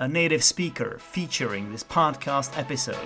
a native speaker featuring this podcast episode.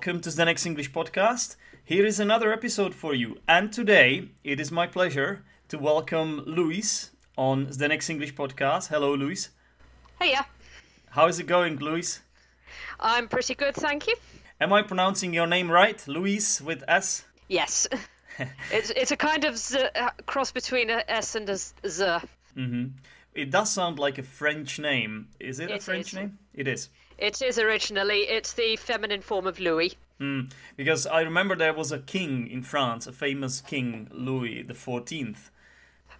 Welcome to Zdenek's English podcast. Here is another episode for you, and today it is my pleasure to welcome Louise on Zdenek's English podcast. Hello, Louise. Hiya. How is it going, Louise? I'm pretty good, thank you. Am I pronouncing your name right, Louise with S? Yes. it's it's a kind of z, uh, cross between a S and a z. Mm-hmm. It does sound like a French name. Is it, a French is. name? It is. It is originally. It's the feminine form of Louis. Mm, because I remember there was a king in France, a famous king, Louis the Fourteenth.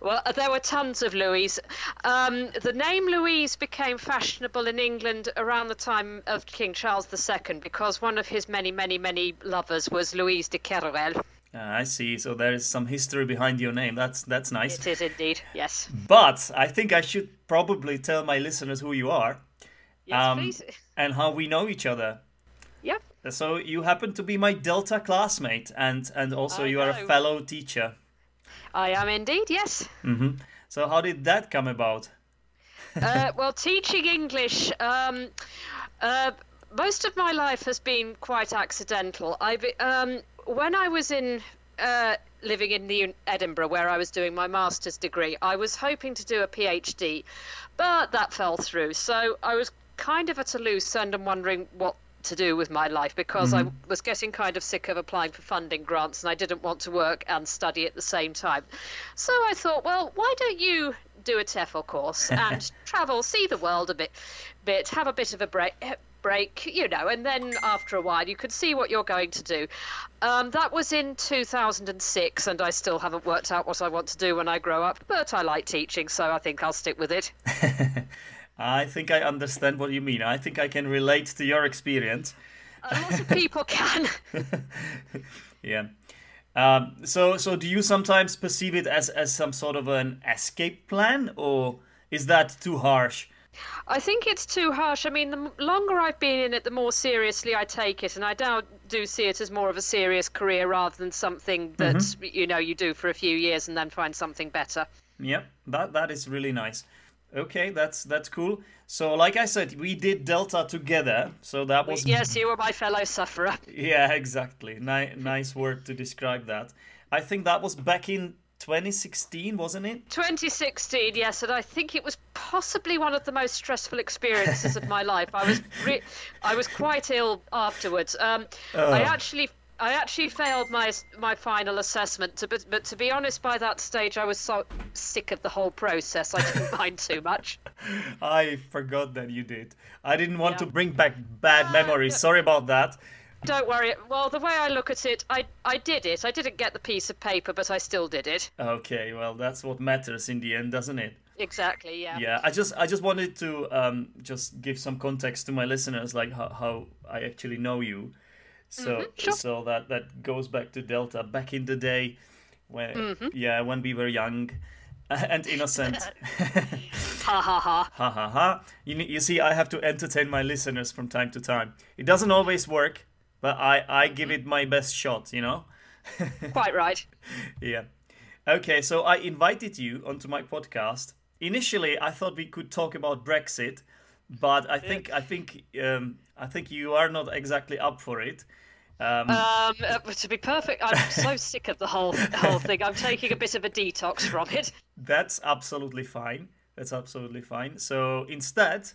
Well, uh, there were tons of Louis. Um, the name Louise became fashionable in England around the time of King Charles II because one of his many, many, many lovers was Louise de Keroualle. Ah, I see. So there is some history behind your name. That's that's nice. It is indeed, yes. But I think I should probably tell my listeners who you are Yes, Um, please. and how we know each other. Yep. So you happen to be my Delta classmate, and and also I you are a fellow teacher. I am indeed, yes. hmm So how did that come about? uh, well, teaching English, um, uh, most of my life has been quite accidental. I um, when I was in uh, living in the Edinburgh, where I was doing my master's degree, I was hoping to do a PhD, but that fell through. So I was kind of at a loose end and wondering what to do with my life because I was getting kind of sick of applying for funding grants and I didn't want to work and study at the same time. So I thought, well, why don't you do a TEFL course and travel, see the world a bit, bit, have a bit of a break, break, you know, and then after a while you could see what you're going to do. Um, that was in 2006, and I still haven't worked out what I want to do when I grow up, but I like teaching, so I think I'll stick with it. I think I understand what you mean. I think I can relate to your experience. A lot of people can. Yeah. Um, so so do you sometimes perceive it as as some sort of an escape plan, or is that too harsh? I think it's too harsh. I mean, the longer I've been in it, the more seriously I take it, and I now do see it as more of a serious career rather than something that you know you do for a few years and then find something better. Yep, that that is really nice. Okay, that's that's cool. So, like I said, we did Delta together, so that was Yes, you were my fellow sufferer. yeah, exactly. Ni- nice word to describe that. I think that was back in 2016, wasn't it? 2016, yes, and I think it was possibly one of the most stressful experiences of my life. I was re- I was quite ill afterwards. Um, I actually I actually failed my my final assessment, to, but but to be honest, by that stage I was so sick of the whole process. I didn't mind too much. I forgot that you did. I didn't want to bring back bad memories. Sorry about that. Don't worry. Well, the way I look at it, I I did it. I didn't get the piece of paper, but I still did it. Okay, well, that's what matters in the end, doesn't it? Exactly. Yeah. Yeah, I just I just wanted to um, just give some context to my listeners, like how, how I actually know you. So mm-hmm, sure. so that that goes back to Delta back in the day, when mm-hmm. yeah when we were young and innocent. Ha ha ha. ha ha ha. You you see, I have to entertain my listeners from time to time. It doesn't always work, but I I give mm-hmm. it my best shot. You know. Quite right. Yeah. Okay, so I invited you onto my podcast. Initially, I thought we could talk about Brexit, but I think I think um, I think you are not exactly up for it. Um, Um, uh, to be perfect, I'm so sick of the whole whole thing. I'm taking a bit of a detox from it. that's absolutely fine. That's absolutely fine. So instead,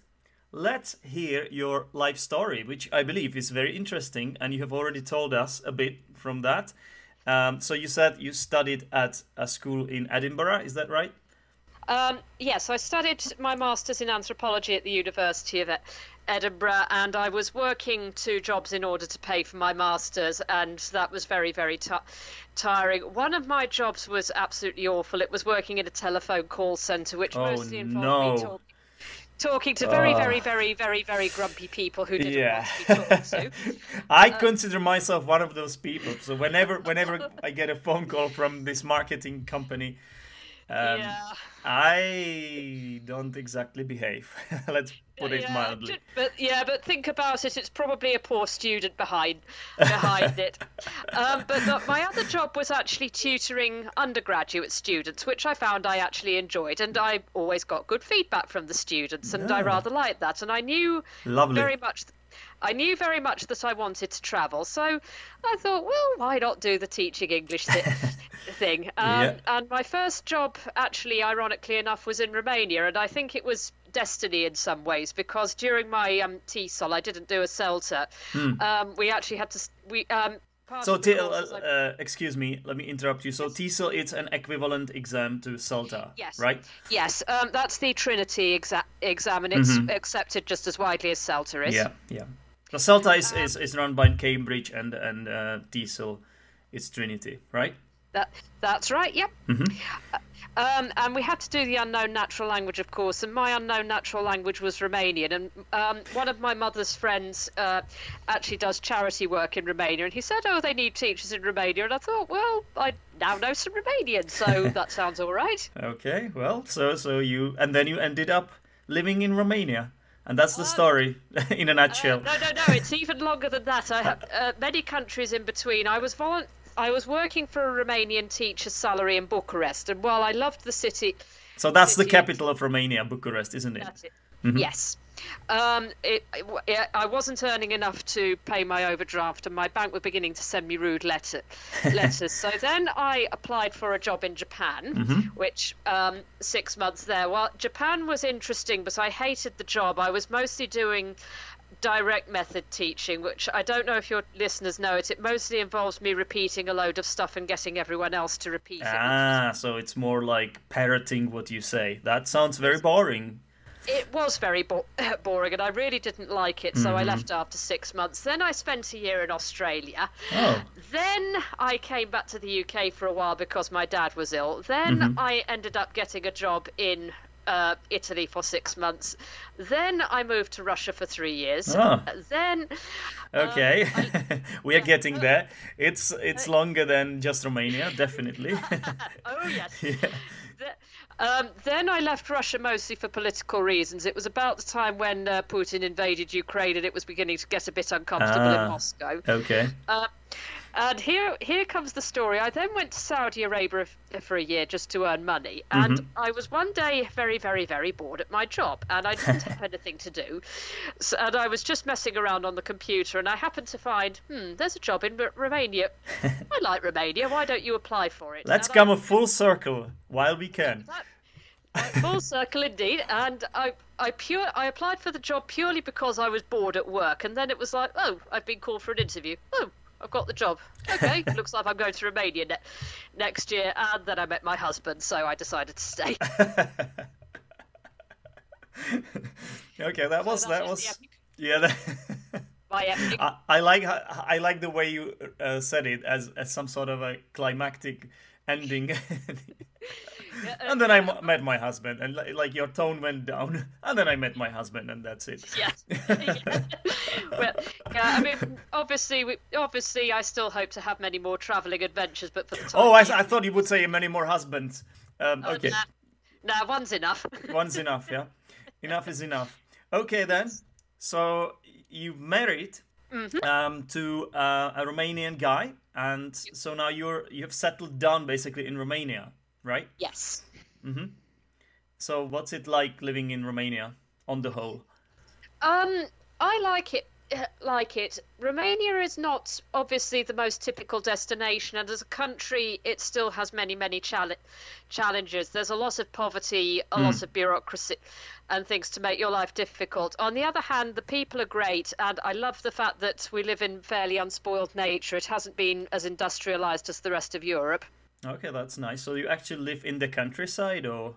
let's hear your life story, which I believe is very interesting, and you have already told us a bit from that. Um, so you said you studied at a school in Edinburgh, is that right? Um, yes, I studied my master's in anthropology at the University of Edinburgh, and I was working two jobs in order to pay for my master's, and that was very, very ti tiring. One of my jobs was absolutely awful. It was working in a telephone call centre, which Oh, mostly involved no. me talking. talking to very, Oh. very, very, very, very grumpy people who didn't Yeah. want to be talked to. I Uh, consider myself one of those people. So whenever whenever I get a phone call from this marketing company, um, yeah. I don't exactly behave. Let's put it yeah, mildly. But yeah, but think about it. It's probably a poor student behind behind it. Um, but the, my other job was actually tutoring undergraduate students, which I found I actually enjoyed, and I always got good feedback from the students, and I rather liked that. And I knew Lovely. very much. I knew very much that I wanted to travel, so I thought, well, why not do the teaching English thing? Um, Yeah. And my first job, actually, ironically enough, was in Romania, and I think it was destiny in some ways because during my um, TESOL, I didn't do a CELTA. Um, we actually had to. We um. Hmm. So, T- uh, course was I- uh, excuse me, let me interrupt you. So, TESOL it's an equivalent exam to CELTA, Yes. right? Yes, um, that's the Trinity exa- exam, and it's accepted just as widely as CELTA is. Mm-hmm. Yeah, yeah. So CELTA is, is, is run by Cambridge and and uh, TESOL is Trinity, right? That that's right. Yep. Um, and we had to do the unknown natural language, of course. And my unknown natural language was Romanian. And um, one of my mother's friends uh, actually does charity work in Romania. And he said, "Oh, they need teachers in Romania." And I thought, well, I now know some Romanian, so that sounds all right. Okay, well, so so you and then you ended up living in Romania, and that's the story in a nutshell. No, no, no. It's even longer than that. I have uh, many countries in between. I was volun- I was working for a Romanian teacher's salary in Bucharest, and while I loved the city, so that's the capital of Romania, Bucharest, isn't it? It. Yes. Um, it, it, I wasn't earning enough to pay my overdraft, and my bank were beginning to send me rude letter, letters. so then I applied for a job in Japan, which um, six months there. Well, Japan was interesting, but I hated the job. I was mostly doing direct method teaching, which I don't know if your listeners know it. It mostly involves me repeating a load of stuff and getting everyone else to repeat it. Ah, so it's more like parroting what you say. That sounds very boring. It was very bo- boring, and I really didn't like it, so I left after six months. Then I spent a year in Australia. Oh, Then I came back to the UK for a while because my dad was ill. Then I ended up getting a job in uh, Italy for six months. Then I moved to Russia for three years. Ah. Then okay. we are getting there. It's it's longer than just Romania, definitely. oh yes. The- um, then I left Russia mostly for political reasons. It was about the time when uh, Putin invaded Ukraine, and it was beginning to get a bit uncomfortable Ah. in Moscow. okay. Uh, and here, here comes the story. I then went to Saudi Arabia for a year just to earn money, and I was one day very, very, very bored at my job, and I didn't have anything to do, so, and I was just messing around on the computer, and I happened to find, hmm, there's a job in R- Romania. I like Romania. Why don't you apply for it? Let's And come a full circle while we can. that- uh, full circle indeed and i i pure i applied for the job purely because i was bored at work and then it was like oh i've been called for an interview oh i've got the job okay looks like i'm going to romania ne- next year and then i met my husband so i decided to stay Okay, that was So that that was yeah. That, I, I like I like the way you uh, said it as as some sort of a climactic ending. And then I m- met my husband, and li- like your tone went down, and then I met my husband, and that's it. yes. yeah. well, yeah, I mean, obviously, we, obviously, I still hope to have many more travelling adventures, but for the time Oh, I, I thought you would say many more husbands. Um, okay, nah, nah, one's enough. one's enough. Yeah, enough is enough. Okay then. So you married um, to uh, a Romanian guy, and so now you're you've settled down basically in Romania, right? yes. So what's it like living in Romania on the whole? Um, I like it. uh, Like it. Romania is not obviously the most typical destination, and as a country, it still has many, many chal- challenges. There's a lot of poverty, a lot of bureaucracy, and things to make your life difficult. On the other hand, the people are great, and I love the fact that we live in fairly unspoiled nature. It hasn't been as industrialized as the rest of Europe. Okay, that's nice. So you actually live in the countryside, or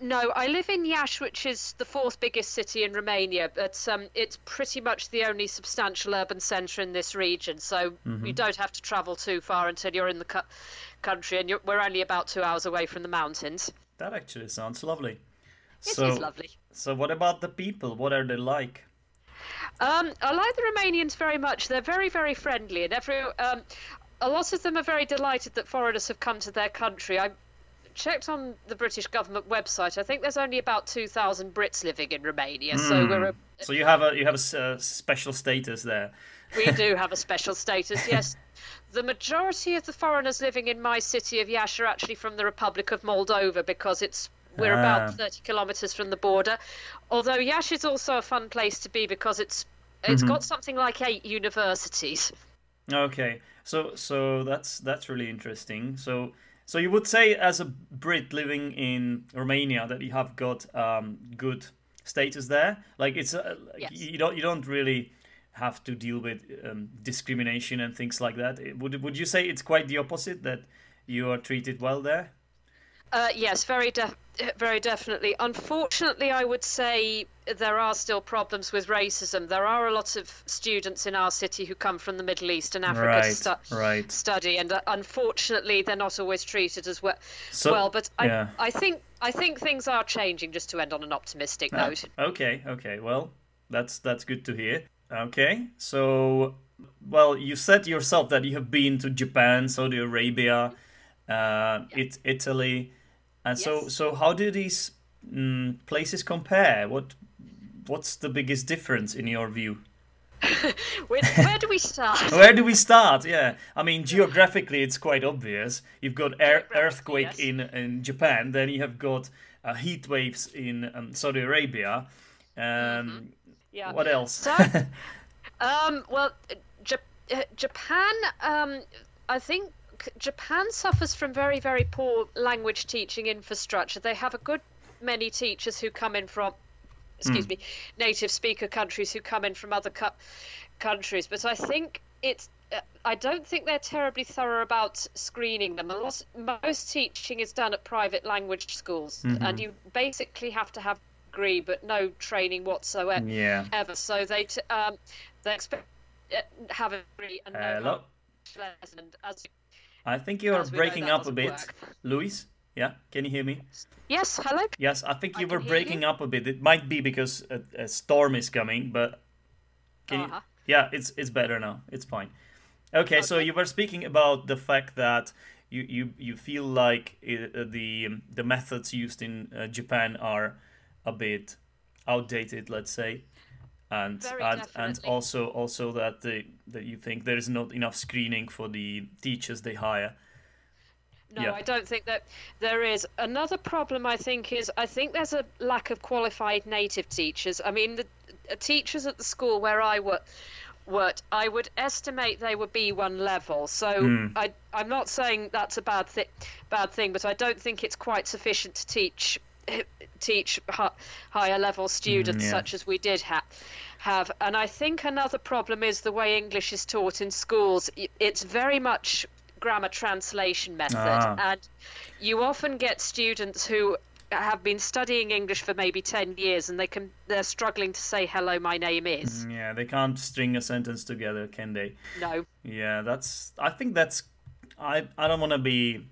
No, I live in Iași, which is the fourth biggest city in Romania, but um, it's pretty much the only substantial urban centre in this region. So you don't have to travel too far until you're in the cu- country, and you're, we're only about two hours away from the mountains. that actually sounds lovely. It is so lovely. So, what about the people? What are they like? Um, I like the Romanians very much. They're very, very friendly, and every um, a lot of them are very delighted that foreigners have come to their country. I checked on the British government website. I think there's only about two thousand Brits living in Romania, mm. so we're. A, so you have a you have a uh, special status there. We do have a special status, yes. The majority of the foreigners living in my city of Iași are actually from the Republic of Moldova because it's we're ah. about 30 kilometers from the border. Although Iași is also a fun place to be because it's it's mm-hmm. got something like eight universities. Okay, so so that's that's really interesting. So so you would say, as a Brit living in Romania, that you have got um, good status there. Like it's uh, yes. you don't you don't really have to deal with um, discrimination and things like that. Would would you say it's quite the opposite that you are treated well there? Uh, yes, very, de- very definitely. Unfortunately, I would say there are still problems with racism. There are a lot of students in our city who come from the Middle East and Africa right, to stu- right. study, and uh, unfortunately, they're not always treated as well. So, well, but I, yeah. I think I think things are changing. Just to end on an optimistic uh, note. Okay, okay. Well, that's that's good to hear. Okay, so well, you said yourself that you have been to Japan, Saudi Arabia, uh, yeah. it, Italy. And yes. so, so how do these mm, places compare? What what's the biggest difference in your view? where, where, do we start? where do we start? Yeah, I mean geographically, it's quite obvious. You've got earthquake yes. in in Japan, then you have got uh, heat waves in um, Saudi Arabia. Um, mm-hmm. Yeah. What else? So, um, well, J- uh, Japan. Um, I think Japan suffers from very, very poor language teaching infrastructure. They have a good many teachers who come in from, excuse mm. me, native speaker countries who come in from other cu- countries. But I think it's, uh, I don't think they're terribly thorough about screening them. Lot, most teaching is done at private language schools, mm-hmm. and you basically have to have a degree but no training whatsoever. Yeah. Ever. So they t- um, they expect uh, have a degree and no and as I think you are breaking up a bit, work. Louise. Yeah, can you hear me? Yes, hello. Yes, I think you I were breaking you. up a bit. It might be because a, a storm is coming, but can uh-huh. you... yeah, it's it's better now. It's fine. Okay, okay, so you were speaking about the fact that you you, you feel like it, uh, the the methods used in uh, Japan are a bit outdated, let's say and Very and definitely. and also also that the that you think there is not enough screening for the teachers they hire. No, yeah. I don't think that there is. Another problem I think is I think there's a lack of qualified native teachers. I mean, the uh, teachers at the school where I work worked, I would estimate they were B1 level. So mm. I, I'm not saying that's a bad, thi- bad thing, but I don't think it's quite sufficient to teach teach higher level students, mm, yeah. such as we did ha- have. And I think another problem is the way English is taught in schools. It's very much grammar translation method, ah. and you often get students who have been studying English for maybe 10 years and they can they're struggling to say hello my name is. Mm, yeah, they can't string a sentence together, can they? No. Yeah, that's I think that's I I don't want to be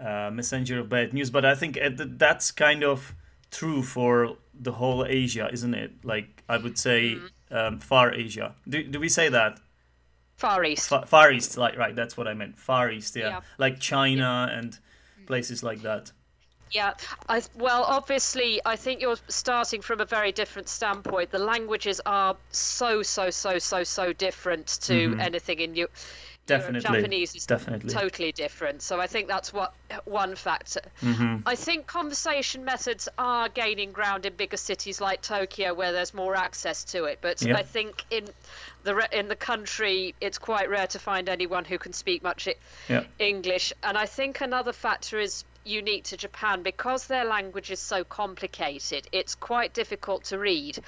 uh, messenger of bad news. But I think that's kind of true for the whole Asia, isn't it? Like I would say, mm. um, Far Asia. Do do we say that? Far East. Far, Far East, like right. That's what I meant. Far East, yeah, yeah. like China yeah. and places like that. Yeah, I, well, obviously, I think you're starting from a very different standpoint. The languages are so, so, so, so, so different to mm-hmm. anything in you definitely Japanese is definitely totally different. So I think that's what one factor. Mm-hmm. I think conversation methods are gaining ground in bigger cities like Tokyo, where there's more access to it. But yep. I think in the in the country, it's quite rare to find anyone who can speak much yep. English. And I think another factor is unique to Japan because their language is so complicated. It's quite difficult to read.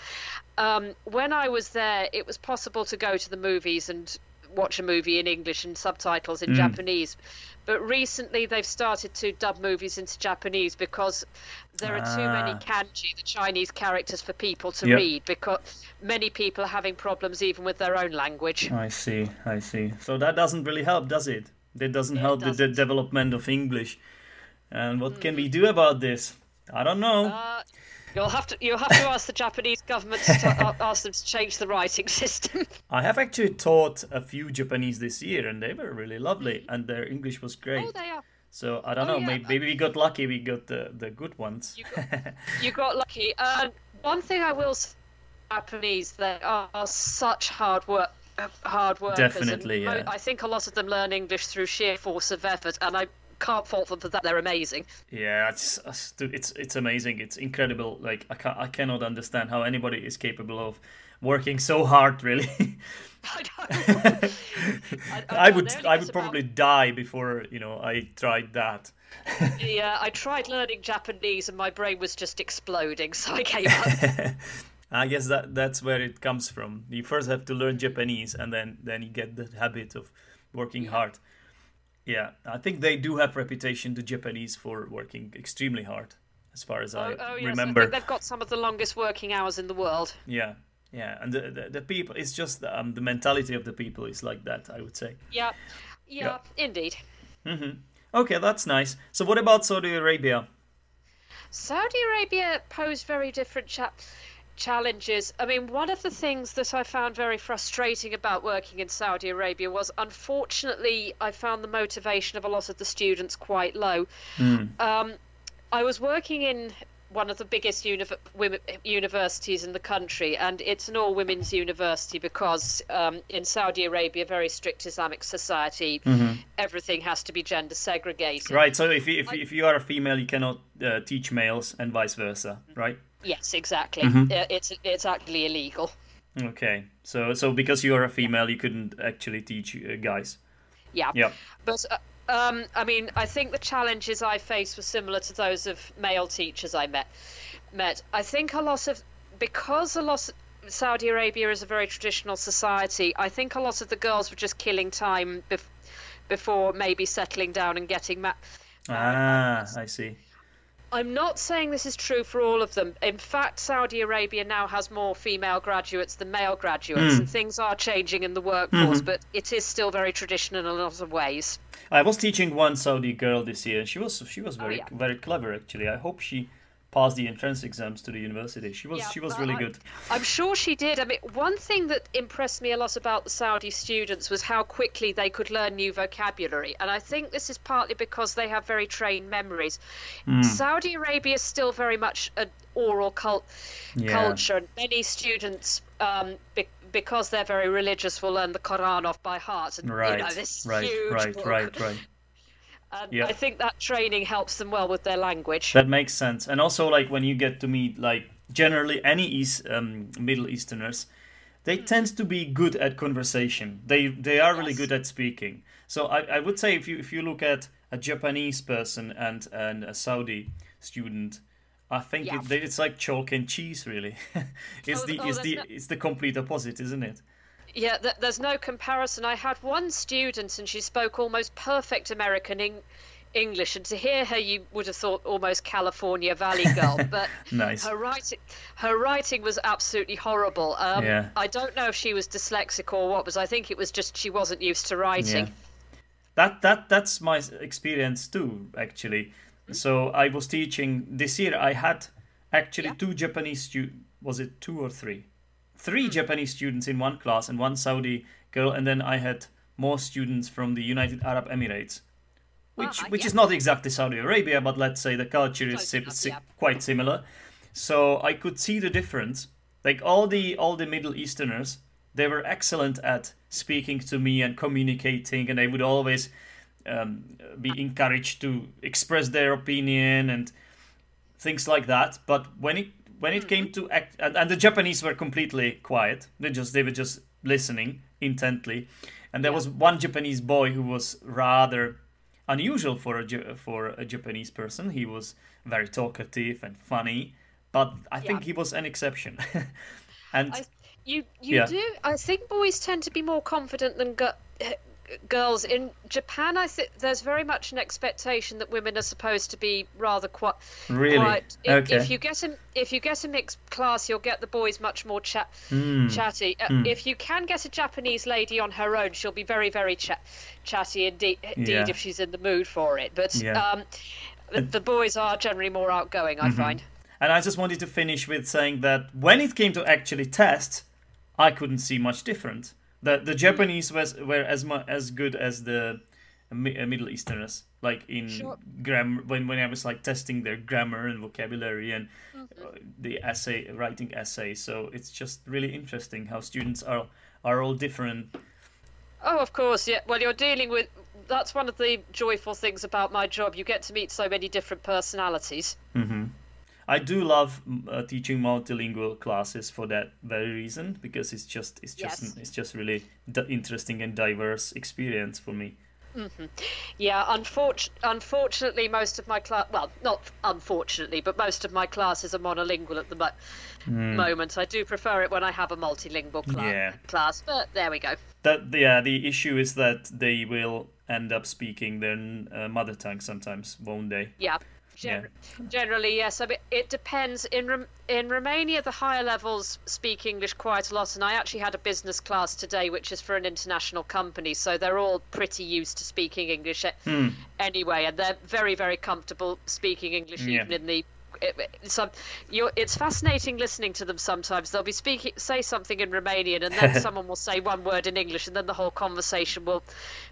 Um, when I was there, it was possible to go to the movies and watch a movie in English and subtitles in mm. Japanese. But recently they've started to dub movies into Japanese because there are too many ah. kanji, the Chinese characters for people to yep. read because many people are having problems even with their own language. I see, I see. So that doesn't really help, does it? That doesn't help doesn't. the development of English. And what mm. can we do about this? I don't know. Uh, You'll have to you'll have to ask the Japanese government to ask them to change the writing system. I have actually taught a few Japanese this year, and they were really lovely, and their English was great. oh, they are. So I don't Oh, know, yeah. maybe, maybe we got lucky. We got the the good ones. You got, you got lucky. Uh, one thing I will say, Japanese, they are, are such hard work. Hard workers. Definitely, yeah. I think a lot of them learn English through sheer force of effort, and I can't fault them for that. They're amazing. Yeah, it's it's it's amazing. It's incredible. Like I can I cannot understand how anybody is capable of working so hard. Really, I, know. I, I would I would about- probably die before you know I tried that. Yeah, I tried learning Japanese, and my brain was just exploding, so I gave up. I guess that that's where it comes from. You first have to learn Japanese, and then then you get the habit of working hard. Yeah, I think they do have reputation, the Japanese, for working extremely hard, as far as I oh, oh yes, remember. I they've got some of the longest working hours in the world. Yeah, yeah, and the, the the people. It's just um, the mentality of the people is like that. I would say. Yeah, yeah, indeed. Okay, that's nice. So, what about Saudi Arabia? Saudi Arabia posed very different cha- challenges. I mean, one of the things that I found very frustrating about working in Saudi Arabia was, unfortunately, I found the motivation of a lot of the students quite low. Um, I was working in one of the biggest uni- women- universities in the country, and it's an all women's university because um, in Saudi Arabia, very strict Islamic society, everything has to be gender segregated. Right. So, if you, if, you- if you are a female, you cannot uh, teach males, and vice versa. Right. Yes, exactly. Uh, It's it's actually illegal. Okay. So, so because you are a female, you couldn't actually teach uh, guys. Yeah. Yeah. But uh, um, I mean, I think the challenges I faced were similar to those of male teachers I met. Met. I think a lot of because a lot. Of, Saudi Arabia is a very traditional society. I think a lot of the girls were just killing time bef- before maybe settling down and getting ma- Ah, I see. I'm not saying this is true for all of them. In fact, Saudi Arabia now has more female graduates than male graduates, hmm. and things are changing in the workforce, mm-hmm. but it is still very traditional in a lot of ways. I was teaching one Saudi girl this year. She was she was oh, very yeah. very clever actually. I hope she passed the entrance exams to the university. She was Yeah, she was really I- good. I'm sure she did. I mean, one thing that impressed me a lot about the Saudi students was how quickly they could learn new vocabulary. And I think this is partly because they have very trained memories. Hmm. Saudi Arabia is still very much an oral cult- Yeah. culture, and many students, um, be- because they're very religious, will learn the Quran off by heart. And, Right. You know, this right. huge Right. book. Right. Right. And Yeah. I think that training helps them well with their language. That makes sense. And also, like when you get to meet like generally any East um, Middle Easterners, they Hmm. tend to be good at conversation. They they are really good at speaking. So I, I would say if you if you look at a Japanese person and and a Saudi student, I think Yeah. it, it's like chalk and cheese. Really, it's Oh, the oh, it's the no- it's the complete opposite, isn't it? Yeah, th- there's no comparison. I had one student and she spoke almost perfect American eng- English, and to hear her, you would have thought almost California Valley girl. But Nice. her writing, her writing was absolutely horrible. Um, Yeah. I don't know if she was dyslexic or what, but I think it was just she wasn't used to writing. Yeah. That that that's my experience too, actually. So I was teaching this year. I had actually Yeah. two Japanese students. Was it two or three? Three Japanese students in one class and one Saudi girl, and then I had more students from the United Arab Emirates, which Ah, which yeah. is not exactly Saudi Arabia, but let's say the culture is si- enough, si- yeah. quite similar. So I could see the difference. Like all the all the Middle Easterners, they were excellent at speaking to me and communicating, and they would always um, be encouraged to express their opinion and things like that. But when it when it mm-hmm. came to act, and, and the Japanese were completely quiet. They just they were just listening intently, and there was one Japanese boy who was rather unusual for a for a Japanese person. He was very talkative and funny, but I think Yeah. he was an exception. and I, you you Yeah. do. I think boys tend to be more confident than girls. In Japan, I think there's very much an expectation that women are supposed to be rather quite. Really? Quiet. If, Okay. if you get a if you get a mixed class, you'll get the boys much more chat Hmm. chatty. Uh, If you can get a Japanese lady on her own, she'll be very very chat chatty indeed, indeed Yeah. if she's in the mood for it. But Yeah. um, the, the boys are generally more outgoing. I find. And I just wanted to finish with saying that when it came to actually test, I couldn't see much different. The the Japanese was were as mu- as good as the Mi- uh, Middle Easterners, like in Sure. grammar. When when I was like testing their grammar and vocabulary and Mm-hmm. uh, the essay writing essays, so it's just really interesting how students are are all different. Oh, of course, yeah. Well, you're dealing with. That's one of the joyful things about my job. You get to meet so many different personalities. I do love mm, uh, teaching multilingual classes for that very reason because it's just it's just Yes. it's just really d- interesting and diverse experience for me. Yeah, unfortunately, unfortunately, most of my class. Well, not unfortunately, but most of my classes are monolingual at the mo- moment. I do prefer it when I have a multilingual cla- Yeah. class, but there we go. That yeah, the issue is that they will end up speaking their uh, mother tongue sometimes, won't they? Yeah. Gen- Generally, yes. I mean, it depends. In Rom- in Romania, the higher levels speak English quite a lot, and I actually had a business class today, which is for an international company, so they're all pretty used to speaking English Hmm. anyway, and they're very, very comfortable speaking English Yeah. even in the. It, some, you're, it's fascinating listening to them sometimes. They'll be speaking, say something in Romanian, and then someone will say one word in English, and then the whole conversation will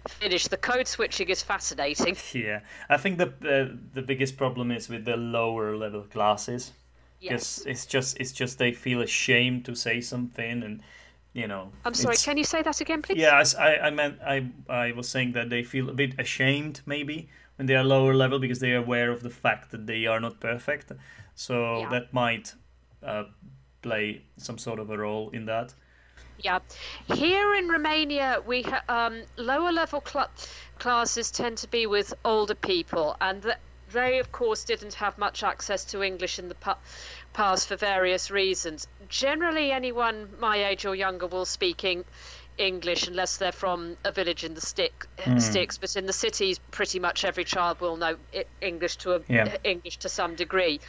finish. The code switching is fascinating. Yeah, I think the uh, the biggest problem is with the lower level classes because Yes. it's just it's just they feel ashamed to say something and you know. I'm sorry. Can you say that again, please? Yeah, I meant I I was saying that they feel a bit ashamed maybe when they are lower level because they are aware of the fact that they are not perfect. So Yeah. that might uh, play some sort of a role in that. Yeah, here in Romania, we ha- um, lower level cl- classes tend to be with older people, and th- they, of course, didn't have much access to English in the pa- past for various reasons. Generally, anyone my age or younger will speak eng- English unless they're from a village in the stick sticks. But in the cities, pretty much every child will know English to a, Yeah. English to some degree.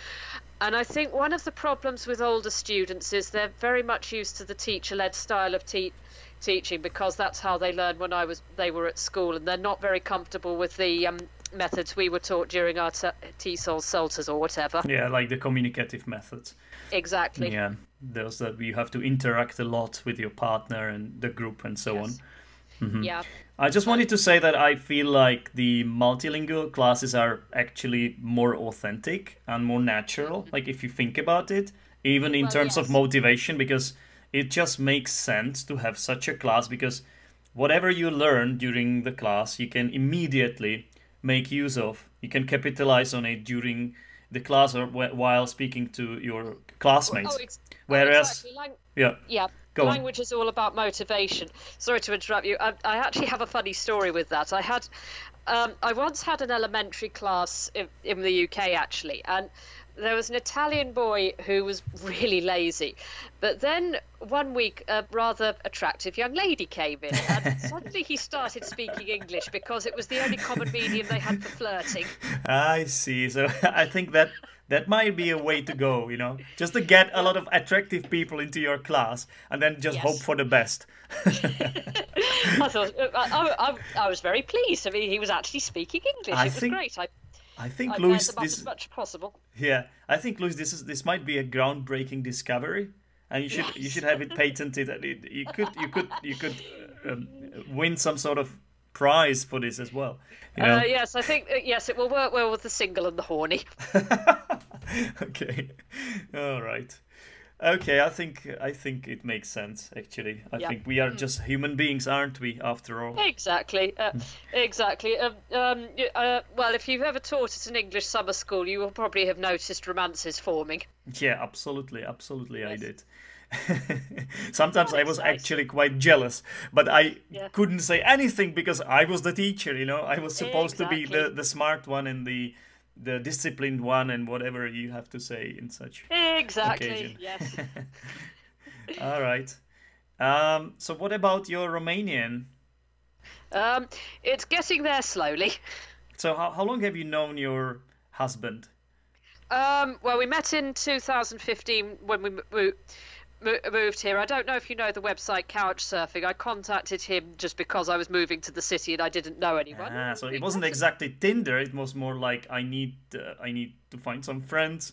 And I think one of the problems with older students is they're very much used to the teacher-led style of te- teaching because that's how they learned when I was they were at school, and they're not very comfortable with the um, methods we were taught during our t- TESOL CELTAs or whatever. Yeah, like the communicative methods. Exactly. Yeah, those that you have to interact a lot with your partner and the group and so Yes. on. Yeah. I just wanted to say that I feel like the multilingual classes are actually more authentic and more natural. Mm-hmm. Like if you think about it, even in Well, terms of motivation, because it just makes sense to have such a class because whatever you learn during the class, you can immediately make use of. You can capitalize on it during the class or wh- while speaking to your oh, classmates. Oh, ex- oh, Whereas, exactly. Lang- yeah, yeah. Go on. Language is all about motivation. Sorry to interrupt you. I, I actually have a funny story with that. I had, um, I once had an elementary class in, in the UK actually, and there was an Italian boy who was really lazy. But then one week, a rather attractive young lady came in, and suddenly he started speaking English because it was the only common medium they had for flirting. I see. So I think that that might be a way to go, you know, just to get a lot of attractive people into your class and then just Yes. hope for the best. I thought uh, I, I, I was very pleased. I mean, he was actually speaking English. I it was think- great. I, I think I Louise, about this as much as possible. yeah, I think Louise, this is this might be a groundbreaking discovery, and you should you should have it patented. And it, you could you could you could um, win some sort of prize for this as well. You know? Uh, yes, I think uh, yes, it will work well with the single and the horny. okay, all right. Okay, I think I think it makes sense. Actually, I Yeah. think we are just human beings, aren't we? After all. Exactly, uh, Hmm. exactly. Um, um, uh, well, if you've ever taught at an English summer school, you will probably have noticed romances forming. Yeah, absolutely, absolutely, I did. Sometimes I was nice. actually quite jealous, but I Yeah. couldn't say anything because I was the teacher. You know, I was supposed to be the, the smart one and the the disciplined one and whatever you have to say in such. Exactly. Occasion. Yes. All right. Um, so what about your Romanian? Um, it's getting there slowly. So how how long have you known your husband? Um, well, we met in 2015 when we mo- moved here. I don't know if you know the website Couchsurfing. I contacted him just because I was moving to the city and I didn't know anyone. Ah, so it wasn't exactly Tinder. It was more like I need uh, I need to find some friends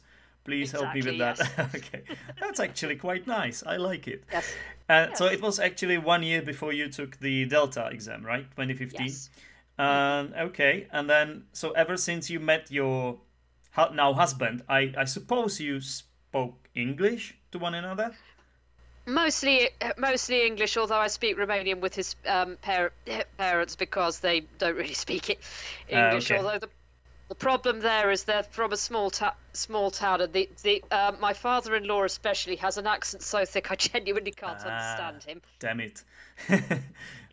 Please help me with Exactly, that. okay, that's actually quite nice. I like it. Yes. Uh, So it was actually one year before you took the Delta exam, right? 2015. Yes. Um, okay, and then so ever since you met your now husband, I I suppose you spoke English to one another. Mostly, mostly English. Although I speak Romanian with his um, par- parents because they don't really speak it English. okay. Although the the problem there is they're from a small ta- small town, and the the uh, my father-in-law especially has an accent so thick I genuinely can't Ah. understand him. Damn it.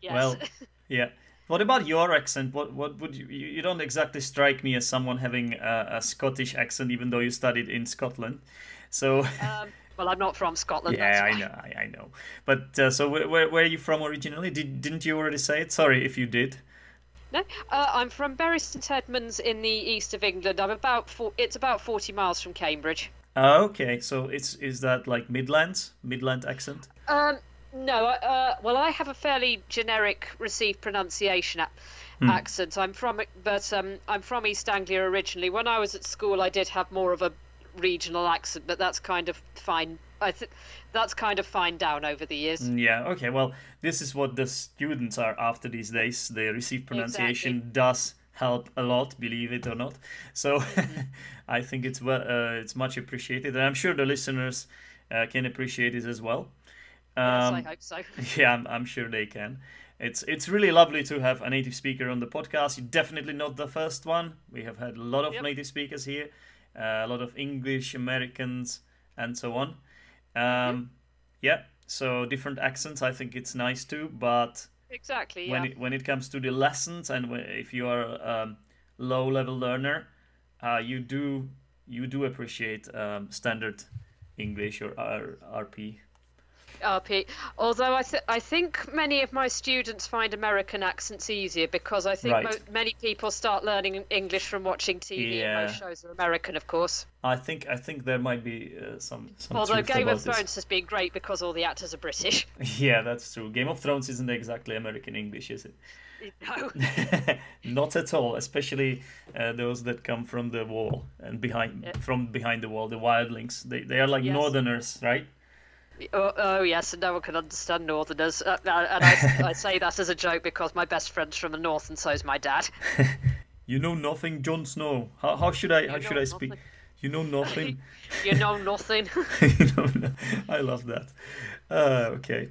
Yes. Well, yeah. What about your accent? What what would you you, you don't exactly strike me as someone having a, a Scottish accent, even though you studied in Scotland. So um, well, I'm not from Scotland. yeah, I know, I, I know. But uh, so where, where where are you from originally? Did didn't you already say it? Sorry if you did. No, uh, I'm from Bury St Edmunds in the east of England. I'm about four, it's about 40 miles from Cambridge. Uh, okay, so it's is that like Midlands, Midland accent? Um, no, uh, well, I have a fairly generic received pronunciation a- accent. I'm from, but um, I'm from East Anglia originally. When I was at school, I did have more of a regional accent, but that's kind of fine. I think that's kind of fine down over the years. Yeah, okay. Well, this is what the students are after these days. The received pronunciation does help a lot, believe it or not. So I think it's well, uh, it's much appreciated, and I'm sure the listeners uh, can appreciate it as well. yes, Um, I hope so. yeah, I'm, I'm sure they can. It's it's really lovely to have a native speaker on the podcast. You're definitely not the first one. We have had a lot of Yep. native speakers here, uh, a lot of English Americans, and so on. Um, Mm-hmm. Yeah, so different accents. I think it's nice too. But Exactly. when Yeah. it when it comes to the lessons and if you are a um, low level learner, uh, you do you do appreciate um, standard English or R- RP. RP. Although I, th- I think many of my students find American accents easier because I think Right. mo- many people start learning English from watching TV, Yeah. and most shows are American, of course. I think I think there might be uh, some some Although Game of this. Thrones has been great because all the actors are British. Yeah, that's true. Game of Thrones isn't exactly American English, is it? no. Not at all. Especially uh, those that come from the wall and behind Yeah. from behind the wall, the wildlings. They they are like Yes. Northerners, right? Oh, oh yes, and no one can understand Northerners. Uh, uh, and I, I say that as a joke because my best friend's from the North, and so's my dad. You know nothing, Jon Snow. How, how should I how should I speak? nothing. You know nothing. You know nothing. you know, no- I love that. Uh, okay.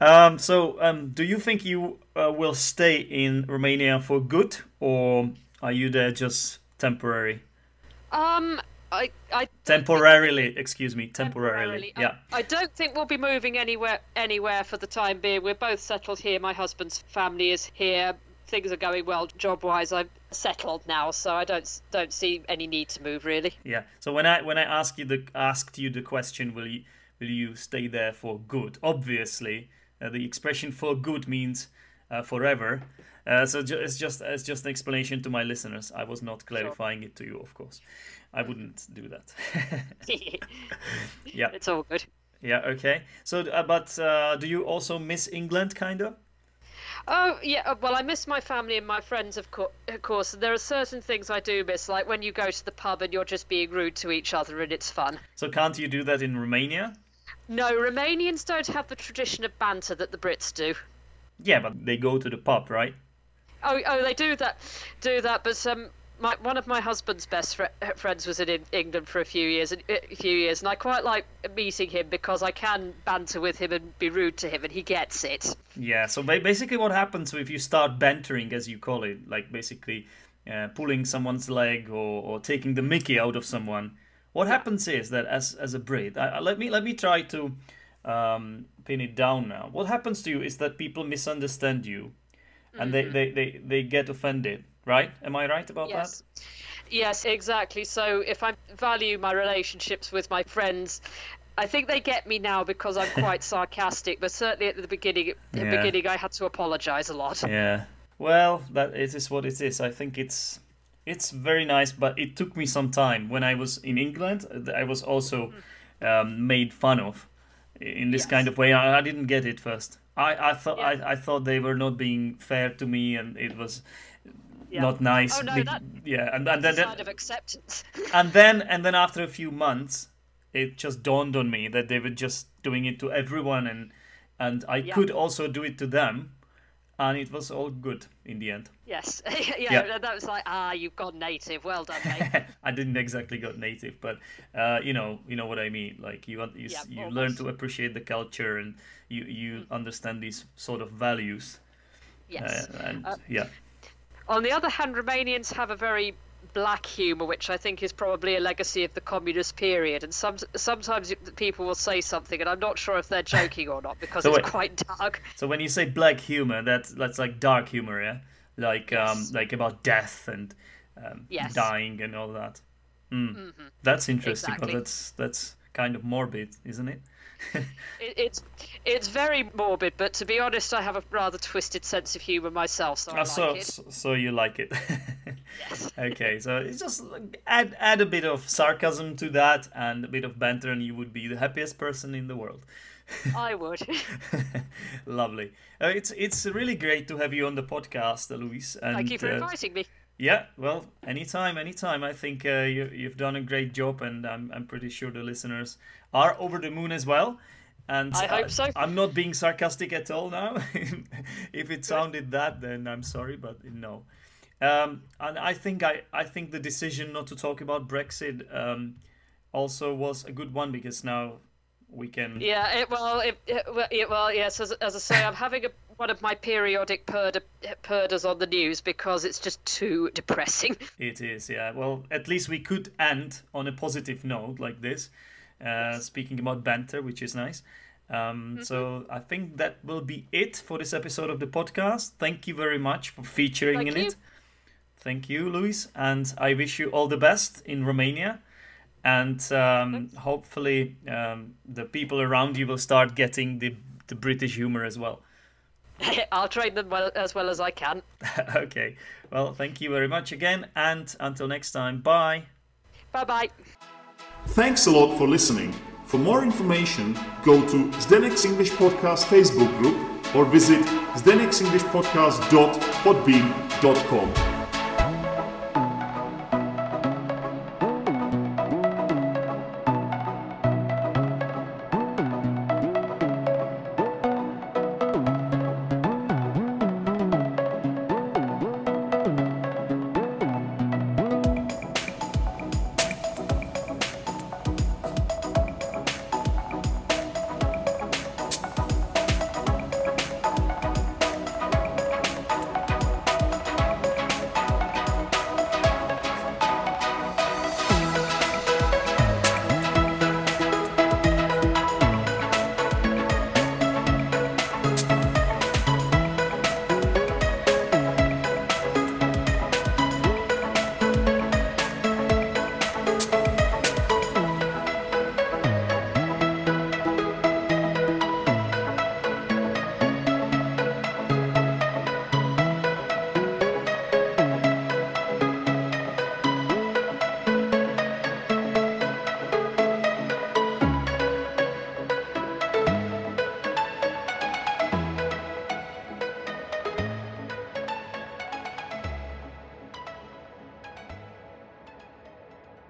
Um, so, um, do you think you uh, will stay in Romania for good, or are you there just temporary? um, I, I Temporarily, excuse me, temporarily. I- Yeah. I, don't think we'll be moving anywhere anywhere for the time being. We're both settled here. My husband's family is here. Things are going well job wise. I'm settled now, so I don't don't see any need to move really. Yeah. So when I when I ask you the asked you the question, will you will you stay there for good? Obviously, uh, the expression "for good" means uh, forever. Uh, so ju- it's just it's just an explanation to my listeners. I was not clarifying it to you, of course. I wouldn't do that. yeah. it's all good. Yeah. Okay. So, uh, but uh, do you also miss England, kind of? Oh yeah, uh, well I miss my family and my friends of, co- of course. There are certain things I do miss, like when you go to the pub and you're just being rude to each other and it's fun. So can't you do that in Romania? No, Romanians don't have the tradition of banter that the Brits do. Yeah, but they go to the pub, right? Oh, oh, they do that, do that. But um, my one of my husband's best fr- friends was in England for a few years, and a few years, and I quite like meeting him because I can banter with him and be rude to him, and he gets it. Yeah, so basically, what happens if you start bantering, as you call it, like basically uh, pulling someone's leg or, or taking the Mickey out of someone? What happens is that as as a Brit, I, I- let me let me try to um, pin it down now. What happens to you is that people misunderstand you, and they, they, they, they get offended, right? Am I right about that? Yes. Yes, exactly. So if I value my relationships with my friends, I think they get me now because I'm quite sarcastic. But certainly at the beginning, at the Yeah. beginning, I had to apologise a lot. Yeah. Well, that it is what it is. I think it's it's very nice, but it took me some time. When I was in England, I was also um, made fun of in this Yes. kind of way. I, I didn't get it first. I, I thought Yeah. I, I thought they were not being fair to me, and it was yeah. not nice. Oh, no, that, yeah, and, and then, side of acceptance. and then and then after a few months, it just dawned on me that they were just doing it to everyone, and and I yeah. could also do it to them, and it was all good in the end. Yes, yeah, yeah, that was like ah, you've gone native. Well done, mate. I didn't exactly got native, but uh, you know, you know what I mean. Like you, you, yeah, you learn to appreciate the culture, and you you mm. understand these sort of values. Yes, uh, and uh, yeah. On the other hand, Romanians have a very black humour, which I think is probably a legacy of the communist period. And some, sometimes people will say something, and I'm not sure if they're joking or not because so it's wait, quite dark. So when you say black humour, that's that's like dark humour, yeah, like um, yes. um, like about death and um, yes. dying and all that. Mm. Mm-hmm. That's interesting. Exactly. But that's that's kind of morbid, isn't it? it, it's it's very morbid, but to be honest, I have a rather twisted sense of humour myself, so I oh, like so, it. So you like it? yes. Okay, so it's just add add a bit of sarcasm to that and a bit of banter, and you would be the happiest person in the world. I would. Lovely. Uh, it's it's really great to have you on the podcast, Louise. And, Thank you for uh, inviting me. Yeah, well, anytime, anytime. I think uh, you, you've done a great job, and I'm, I'm pretty sure the listeners are over the moon as well. And I hope so. I'm not being sarcastic at all now. if it sounded that, then I'm sorry, but no. Um, and I think I, I think the decision not to talk about Brexit um, also was a good one because now we can. Yeah, it, well, it, it, well, yes. As, as I say, I'm having a, one of my periodic purd, purdahs on the news because it's just too depressing. It is, yeah. Well, at least we could end on a positive note like this. Uh, speaking about banter, which is nice. Um, mm-hmm. So I think that will be it for this episode of the podcast. Thank you very much for featuring Thank in you. it. Thank you, Louise, and I wish you all the best in Romania. And um, hopefully, um, the people around you will start getting the the British humor as well. I'll train them well, as well as I can. okay. Well, thank you very much again, and until next time, bye. Bye bye. Thanks a lot for listening. For more information, go to Zdenek's English Podcast Facebook group or visit zdenek'senglishpodcast.podbean.com.